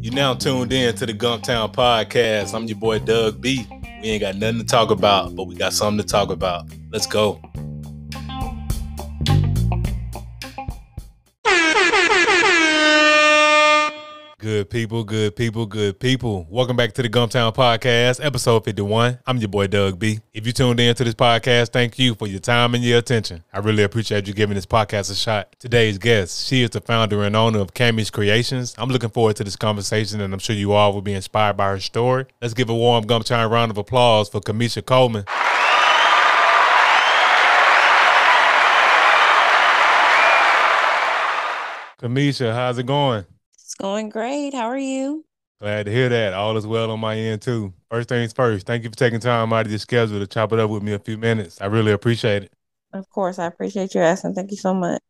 You now tuned in to the Gumptown Podcast. I'm your boy Doug B. We ain't got nothing to talk about, but we got something to talk about. Let's go. People, good people, good people. Welcome back to the Gumtown Podcast, episode 51. I'm your boy Doug B. If you tuned in to this podcast, thank you for your time and your attention. I really appreciate you giving this podcast a shot. Today's guest, she is the founder and owner of Kami's Kreations. I'm looking forward to this conversation and I'm sure you all will be inspired by her story. Let's give a warm Gumtown round of applause for Kamisha Coleman. Kamisha, how's it going? Going great. How are you? Glad to hear that. All is well on my end too. First things first, thank you for taking time out of your schedule to chop it up with me a few minutes. I really appreciate it. Of course, I appreciate you asking. Thank you so much.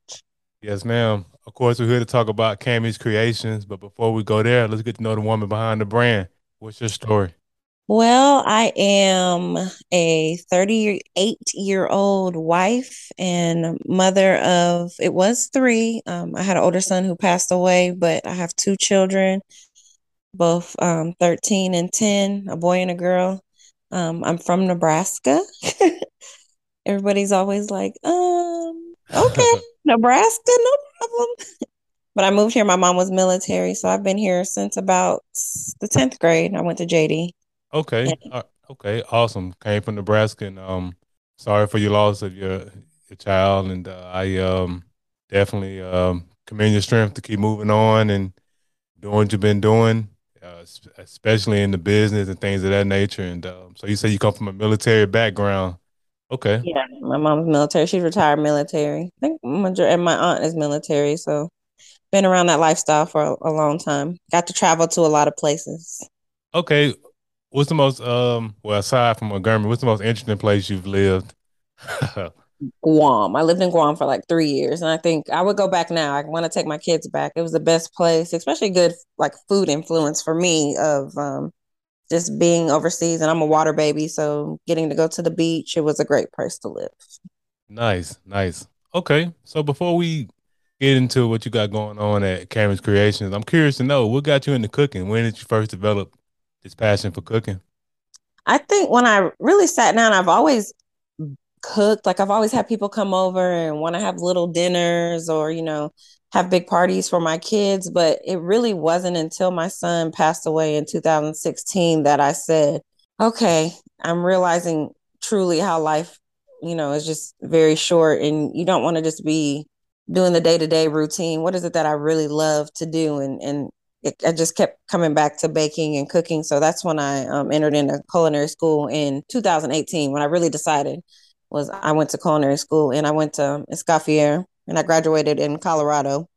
Yes, ma'am. Of course, we're here to talk about Kami's Kreations, but before we go there, let's get to know the woman behind the brand. What's your story? Well, I am a 38 year old wife and mother of, it was three. Um, I had an older son who passed away, but I have two children, both um, 13 and 10, a boy and a girl. Um, I'm from Nebraska. Everybody's always like, um, okay, Nebraska, no problem. but I moved here. My mom was military, so I've been here since about the 10th grade. I went to JD. Okay. Uh, okay. Awesome. Came from Nebraska, and um, sorry for your loss of your your child, and uh, I um definitely um commend your strength to keep moving on and doing what you've been doing, uh, especially in the business and things of that nature. And um, so you say you come from a military background. Okay. Yeah, my mom's military. She's retired military. I think and my aunt is military, so been around that lifestyle for a, a long time. Got to travel to a lot of places. Okay, What's the most um well aside from Montgomery, what's the most interesting place you've lived? Guam. I lived in Guam for like three years, and I think I would go back now. I want to take my kids back. It was the best place, especially good like food influence for me of um, just being overseas. And I'm a water baby, so getting to go to the beach, it was a great place to live. Nice, nice. Okay, so before we get into what you got going on at Kami's Kreations, I'm curious to know what got you into cooking. When did you first develop this passion for cooking? I think when I really sat down, I've always cooked. Like I've always had people come over and want to have little dinners or, you know, have big parties for my kids. But it really wasn't until my son passed away in 2016 that I said, okay, I'm realizing truly how life, you know, is just very short and you don't want to just be doing the day to day routine. What is it that I really love to do? And, and I just kept coming back to baking and cooking. So that's when I um, entered into culinary school in 2018. When I really decided was I went to culinary school and I went to Escoffier and I graduated in Colorado.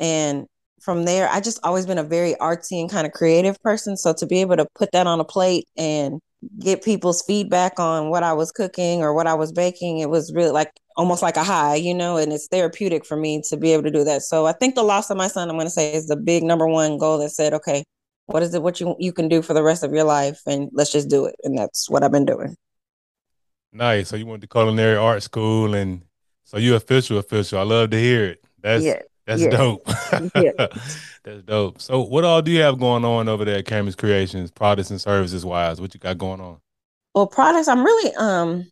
And from there, I just always been a very artsy and kind of creative person. So to be able to put that on a plate and get people's feedback on what I was cooking or what I was baking, it was really like almost like a high, you know, and it's therapeutic for me to be able to do that. So I think the loss of my son, I'm going to say, is the big number one goal that said, okay, what is it what you you can do for the rest of your life, and let's just do it. And that's what I've been doing. Nice. So you went to culinary art school, and so you official official. I love to hear it. That's yeah. That's yeah. dope. yeah. That's dope. So, what all do you have going on over there at Kreations, products and services wise? What you got going on? Well, products, I'm really um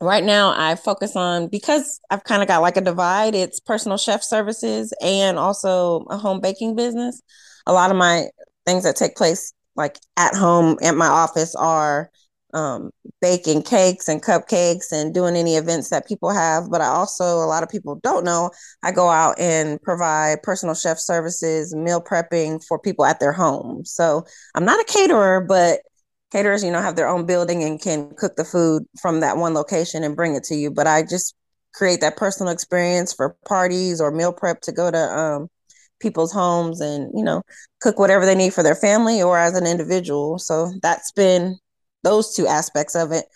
right now I focus on because I've kind of got like a divide. It's personal chef services and also a home baking business. A lot of my things that take place like at home at my office are um, baking cakes and cupcakes and doing any events that people have. But I also, a lot of people don't know, I go out and provide personal chef services, meal prepping for people at their home. So I'm not a caterer, but caterers, you know, have their own building and can cook the food from that one location and bring it to you. But I just create that personal experience for parties or meal prep to go to um, people's homes and, you know, cook whatever they need for their family or as an individual. So that's been those two aspects of it.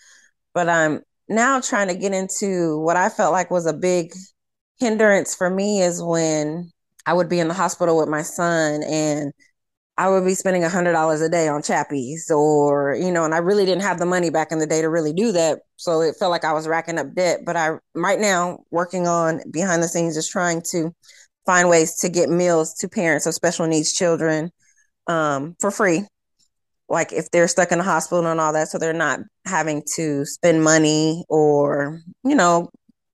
But I'm now trying to get into what I felt like was a big hindrance for me is when I would be in the hospital with my son and I would be spending a hundred dollars a day on Chappy's or, you know, and I really didn't have the money back in the day to really do that. So it felt like I was racking up debt. But I right now working on behind the scenes just trying to find ways to get meals to parents of special needs children um, for free. Like if they're stuck in the hospital and all that, so they're not having to spend money or, you know,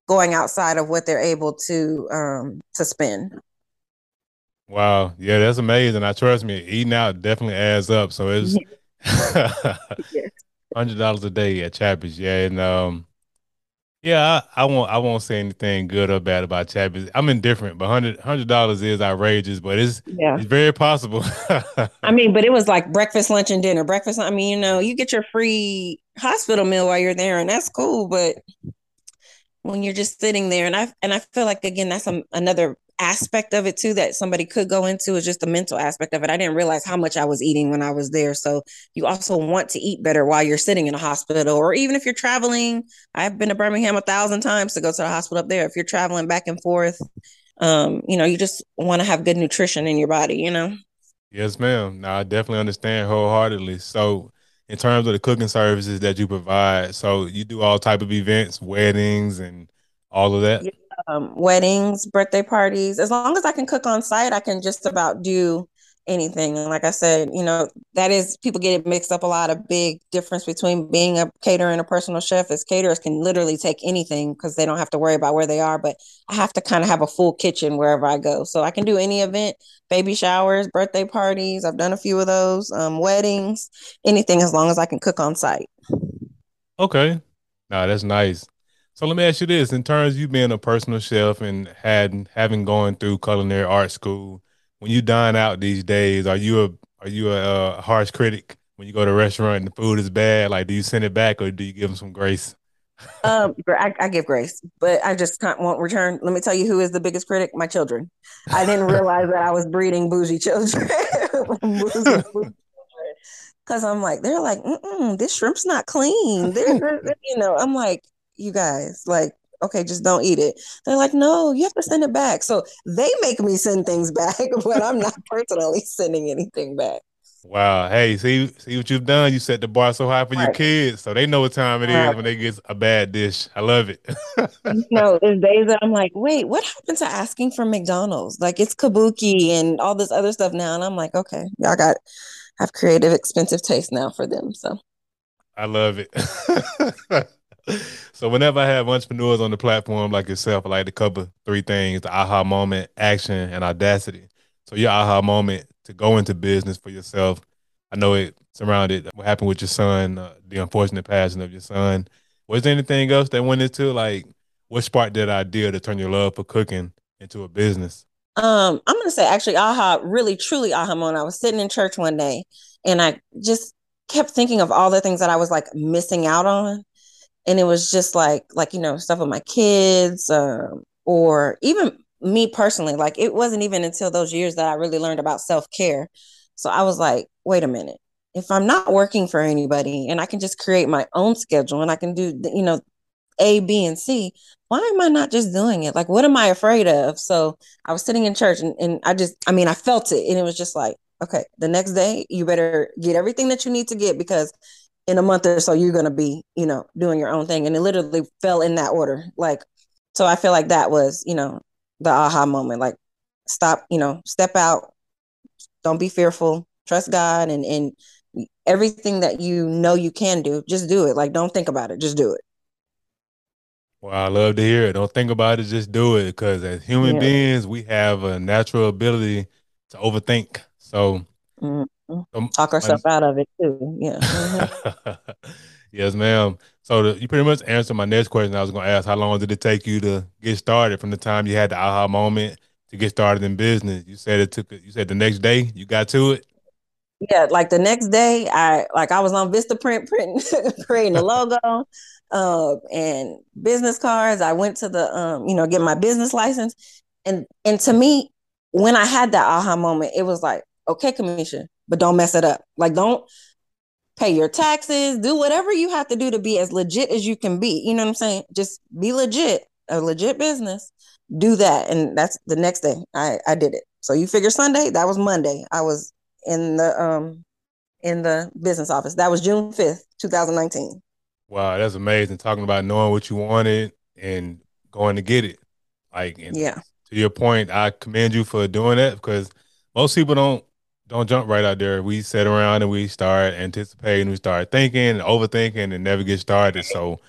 going outside of what they're able to um, to spend. Wow. Yeah, that's amazing. I trust me, eating out definitely adds up. So it's hundred dollars a day at Chappy's. Yeah, and um, yeah, I, I, won't I won't say anything good or bad about Chappy's. I'm indifferent, but hundred dollars is outrageous, but it's yeah. it's very possible. I mean, but it was like breakfast, lunch, and dinner. Breakfast, I mean, you know, you get your free hospital meal while you're there, and that's cool, but when you're just sitting there and I and I feel like again that's a, another aspect of it too that somebody could go into is just the mental aspect of it. I didn't realize how much I was eating when I was there. So you also want to eat better while you're sitting in a hospital, or even if you're traveling. I've been to Birmingham a thousand times to go to the hospital up there. If you're traveling back and forth, um, you know, you just want to have good nutrition in your body, you know. Yes, ma'am. Now I definitely understand wholeheartedly. So in terms of the cooking services that you provide, so you do all type of events, weddings and all of that? Um, weddings, birthday parties. As long as I can cook on site, I can just about do anything. And like I said, you know, that is people get it mixed up a lot. A big difference between being a caterer and a personal chef is caterers can literally take anything because they don't have to worry about where they are. But I have to kind of have a full kitchen wherever I go. So I can do any event, baby showers, birthday parties. I've done a few of those, um, weddings, anything as long as I can cook on site. Okay. Nah, that's nice. So let me ask you this: in terms of you being a personal chef and had having gone through culinary art school, when you dine out these days, are you a are you a, a harsh critic when you go to a restaurant and the food is bad? Like, do you send it back or do you give them some grace? um, I, I, give grace, but I just can't want return. Let me tell you who is the biggest critic: my children. I didn't realize that I was breeding bougie children. Because I'm like, they're like, this shrimp's not clean. They're, you know, I'm like, you guys, like, okay, just don't eat it. They're like, no, you have to send it back. So they make me send things back, but I'm not personally sending anything back. Wow. Hey, see see what you've done. You set the bar so high for right. your kids. So they know what time it is when they get a bad dish. I love it. you know, there's days that I'm like, wait, what happened to asking for McDonald's? Like it's kabuki and all this other stuff now. And I'm like, okay, y'all got have creative, expensive taste now for them. So I love it so whenever I have entrepreneurs on the platform like yourself, I like to cover three things: the aha moment, action, and audacity. So your aha moment to go into business for yourself. I know it surrounded what happened with your son, uh, the unfortunate passing of your son. Was there anything else that went into like what sparked that idea to turn your love for cooking into a business? Um, I'm gonna say actually aha, really truly aha moment. I was sitting in church one day and I just kept thinking of all the things that I was like missing out on and it was just like like you know stuff with my kids um, or even me personally like it wasn't even until those years that i really learned about self-care. So i was like wait a minute. If i'm not working for anybody and i can just create my own schedule and i can do you know a b and c why am i not just doing it? Like what am i afraid of? So i was sitting in church and, and i just i mean i felt it and it was just like okay the next day you better get everything that you need to get because in a month or so you're going to be you know doing your own thing. And it literally fell in that order. Like so i feel like that was you know the aha moment. Like stop you know step out. Don't be fearful. Trust god and and everything that you know you can do just do it. Like don't think about it. Just do it. Well i love to hear it. Don't think about it. Just do it. Because as human yeah. beings we have a natural ability to overthink. So mm-hmm. Um, Talk ourselves out of it too. Yeah. Mm-hmm. yes, ma'am. So the, you pretty much answered my next question. I was going to ask, how long did it take you to get started from the time you had the aha moment to get started in business? You said it took. You said the next day you got to it. Yeah, like the next day, I like I was on Vistaprint printing, creating a logo, uh, and business cards. I went to the, um, you know, get my business license, and and to me, when I had that aha moment, it was like, okay, Kamisha, but don't mess it up. Like don't pay your taxes, do whatever you have to do to be as legit as you can be. You know what I'm saying? Just be legit, a legit business. Do that. And that's the next day I, I did it. So you figure Sunday, that was Monday. I was in the um in the business office. That was June 5th, 2019. Wow, that's amazing. Talking about knowing what you wanted and going to get it. Like yeah. To your point, I commend you for doing that because most people don't don't jump right out there. We sit around and we start anticipating, we start thinking and overthinking and never get started. So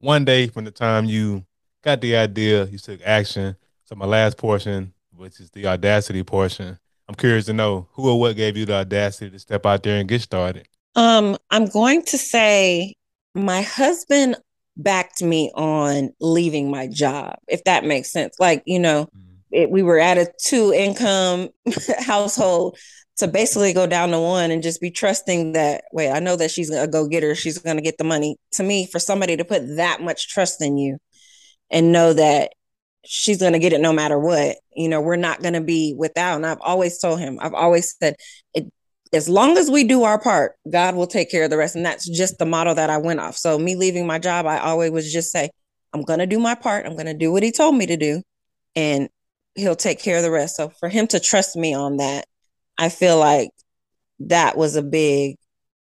one day from the time you got the idea, you took action. So my last portion, which is the audacity portion, I'm curious to know who or what gave you the audacity to step out there and get started. Um, I'm going to say my husband backed me on leaving my job, if that makes sense. Like, you know, mm-hmm. it, we were at a two income household to basically go down to one and just be trusting that wait i know that she's a go-getter she's going to get the money. To me for somebody to put that much trust in you and know that she's going to get it no matter what you know we're not going to be without. And i've always told him i've always said it as long as we do our part god will take care of the rest. And that's just the model that i went off. So me leaving my job i always was just say i'm going to do my part. I'm going to do what he told me to do and he'll take care of the rest. So for him to trust me on that I feel like that was a big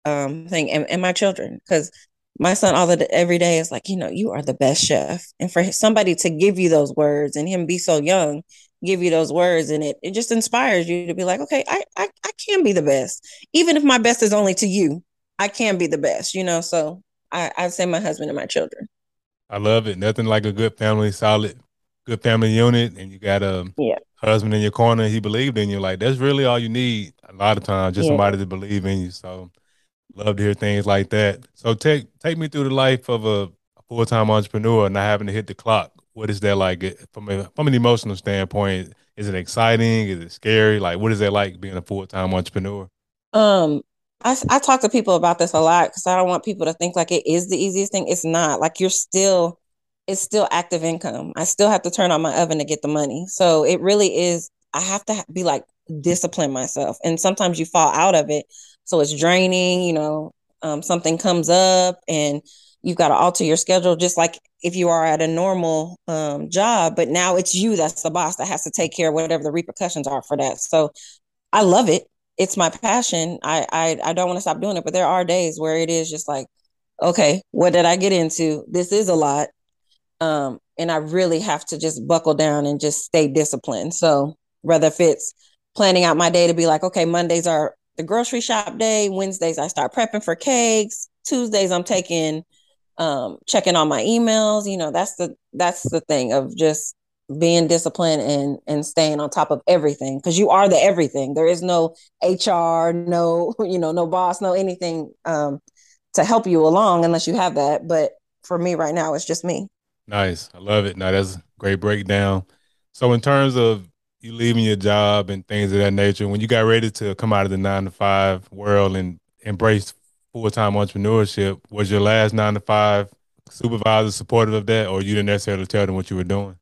um, thing, and, and my children, because my son all the every day is like, you know, you are the best chef, and for somebody to give you those words and him be so young, give you those words, and it it just inspires you to be like, okay, I I, I can be the best, even if my best is only to you, I can be the best, you know. So I I say my husband and my children. I love it. Nothing like a good family, solid, good family unit, and you got a um, yeah husband in your corner, he believed in you. Like that's really all you need a lot of times, just yeah. somebody to believe in you. So love to hear things like that. So take take me through the life of a full time entrepreneur, not having to hit the clock. What is that like from a from an emotional standpoint? Is it exciting? Is it scary? Like what is that like being a full time entrepreneur? Um, I, I talk to people about this a lot because I don't want people to think like it is the easiest thing. It's not. Like you're still it's still active income. I still have to turn on my oven to get the money. So it really is, I have to be like discipline myself. And sometimes you fall out of it. So it's draining, you know, um, something comes up and you've got to alter your schedule just like if you are at a normal um, job but now it's you that's the boss that has to take care of whatever the repercussions are for that so i love it it's my passion i i, I don't want to stop doing it but there are days where it is just like okay what did i get into this is a lot um, and I really have to just buckle down and just stay disciplined. So whether if it's planning out my day to be like, okay, Mondays are the grocery shop day, Wednesdays I start prepping for cakes, Tuesdays I'm taking um checking on my emails, you know, that's the that's the thing of just being disciplined and and staying on top of everything because you are the everything. There is no HR, no, you know, no boss, no anything um to help you along unless you have that, but for me right now it's just me. Nice. I love it. Now that's a great breakdown. So in terms of you leaving your job and things of that nature, when you got ready to come out of the nine to five world and embrace full time entrepreneurship, was your last nine to five supervisor supportive of that, or you didn't necessarily tell them what you were doing?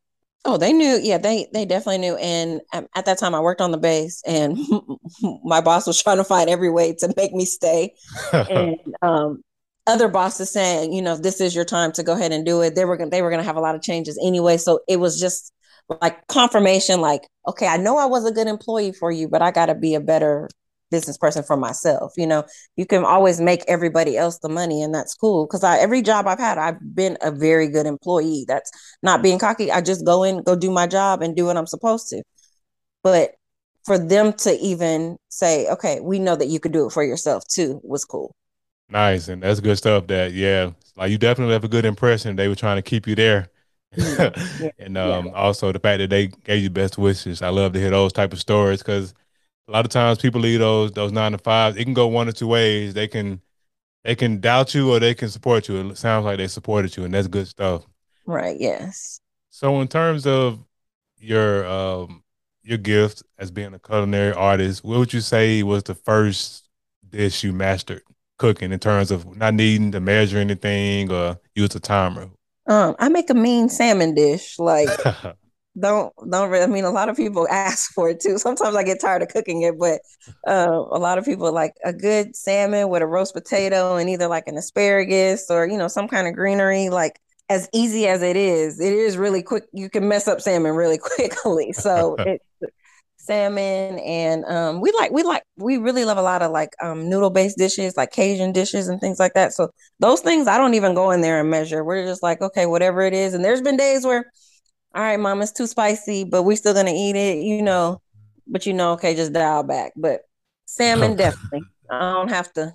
Oh, they knew. Yeah, they they definitely knew. And at that time, I worked on the base, and my boss was trying to find every way to make me stay. and um, other bosses saying, you know, this is your time to go ahead and do it. They were gonna, they were going to have a lot of changes anyway, so it was just like confirmation like, okay, I know I was a good employee for you, but I got to be a better business person for myself. You know, you can always make everybody else the money and that's cool I every job I've had, I've been a very good employee. That's not being cocky. I just go in, go do my job and do what I'm supposed to. But for them to even say, okay, we know that you could do it for yourself too was cool. Nice, and that's good stuff. That yeah, like you definitely have a good impression. They were trying to keep you there, yeah. and um, yeah. also the fact that they gave you best wishes. I love to hear those type of stories because a lot of times people leave those those nine to fives. It can go one or two ways. They can they can doubt you or they can support you. It sounds like they supported you, and that's good stuff. Right. Yes. So in terms of your um your gift as being a culinary artist, what would you say was the first dish you mastered? Cooking in terms of not needing to measure anything or use a timer? Um, I make a mean salmon dish. Like, don't don't. I mean, a lot of people ask for it too. Sometimes I get tired of cooking it, but uh, a lot of people like a good salmon with a roast potato and either like an asparagus or you know some kind of greenery. Like as easy as it is, it is really quick. You can mess up salmon really quickly. So it salmon and um we like we like we really love a lot of like um noodle based dishes like cajun dishes and things like that. So those things i don't even go in there and measure. We're just like okay whatever it is. And there's been days where all right mom it's too spicy but we're still gonna eat it you know? But you know okay just dial back. But salmon definitely. I don't have to.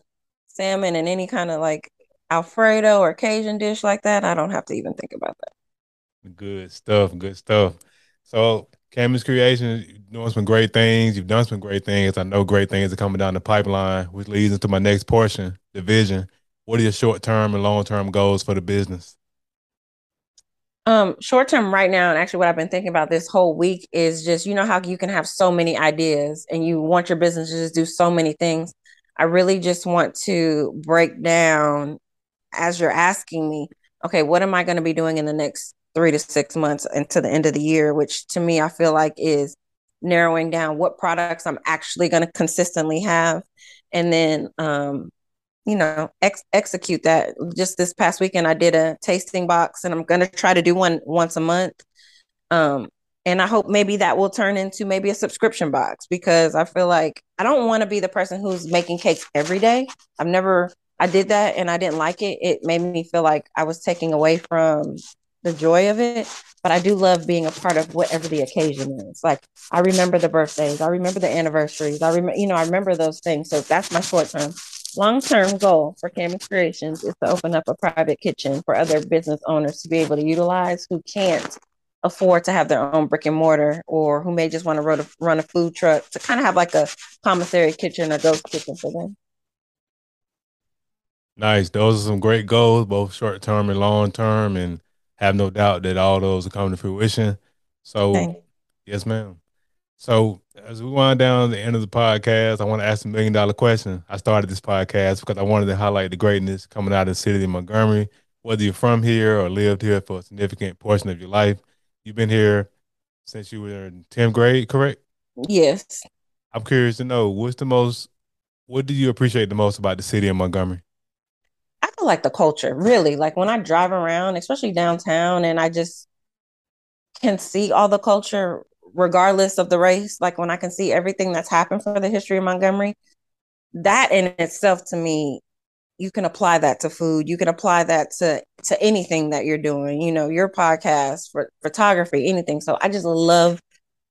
Salmon and any kind of like alfredo or cajun dish like that i don't have to even think about that. Good stuff good stuff. So Kami's Kreations, you're doing some great things. You've done some great things. I know great things are coming down the pipeline, which leads into my next portion, the vision. What are your short term and long term goals for the business? Um, short term right now, and actually what I've been thinking about this whole week is just, you know, how you can have so many ideas and you want your business to just do so many things. I really just want to break down as you're asking me, okay, what am I going to be doing in the next three to six months into the end of the year, which to me, I feel like is narrowing down what products I'm actually going to consistently have. And then, um, you know, ex- execute that. Just this past weekend, I did a tasting box and I'm going to try to do one once a month. Um, and I hope maybe that will turn into maybe a subscription box because I feel like I don't want to be the person who's making cakes every day. I've never I did that and I didn't like it. It made me feel like I was taking away from the joy of it, but I do love being a part of whatever the occasion is. Like I remember the birthdays, I remember the anniversaries, I remember, you know, I remember those things. So that's my short term. Long term goal for Kami's Kreations is to open up a private kitchen for other business owners to be able to utilize who can't afford to have their own brick and mortar or who may just want to run a, run a food truck to kind of have like a commissary kitchen or ghost kitchen for them. Nice. Those are some great goals, both short term and long term. And have no doubt that all those are coming to fruition. So, yes, ma'am. So, as we wind down the end of the podcast, I want to ask a million dollar question. I started this podcast because I wanted to highlight the greatness coming out of the city of Montgomery. Whether you're from here or lived here for a significant portion of your life, you've been here since you were in 10th grade, correct? Yes. I'm curious to know what's the most, what do you appreciate the most about the city of Montgomery? Like the culture, really. Like when I drive around, especially downtown, and I just can see all the culture regardless of the race. Like when I can see everything that's happened for the history of Montgomery, that in itself to me, you can apply that to food. You can apply that to to anything that you're doing. You know, your podcast, for photography, anything. So I just love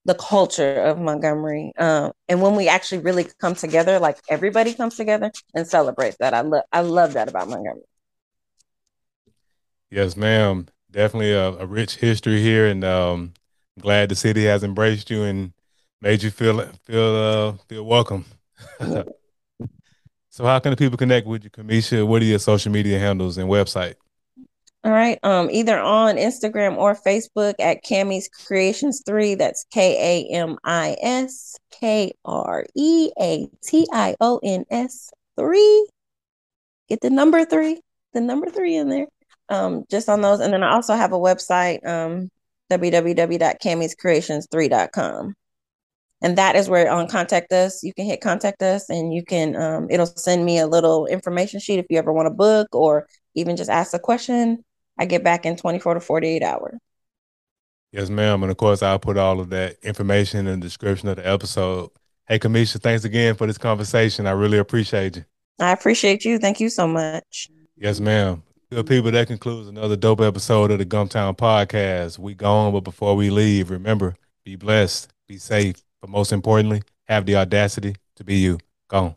the culture of Montgomery. Um, and when we actually really come together, like everybody comes together and celebrates that. I love I love that about Montgomery. Yes, ma'am. Definitely a, a rich history here, and um, I'm glad the city has embraced you and made you feel feel uh, feel welcome. so, how can the people connect with you, Kamisha? What are your social media handles and website? All right. Um, either on Instagram or Facebook at Kami's Kreations 3. That's K A M I S K R E A T I O N S 3. Get the number three, the number three in there. Um, just on those. And then I also have a website, um, www.kamiskreations3.com. And that is where on um, contact us, you can hit contact us and you can um, it'll send me a little information sheet if you ever want to book or even just ask a question I get back in 24 to 48 hours. Yes, ma'am. And of course, I'll put all of that information in the description of the episode. Hey, Kamisha, thanks again for this conversation. I really appreciate you. I appreciate you. Thank you so much. Yes, ma'am. Good people, that concludes another dope episode of the Gumptown Podcast. We gone, but before we leave, remember, be blessed, be safe, but most importantly, have the audacity to be you. Go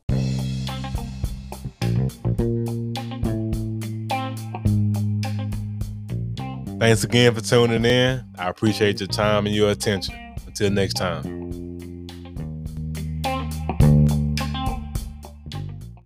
Thanks again for tuning in. I appreciate your time and your attention. Until next time.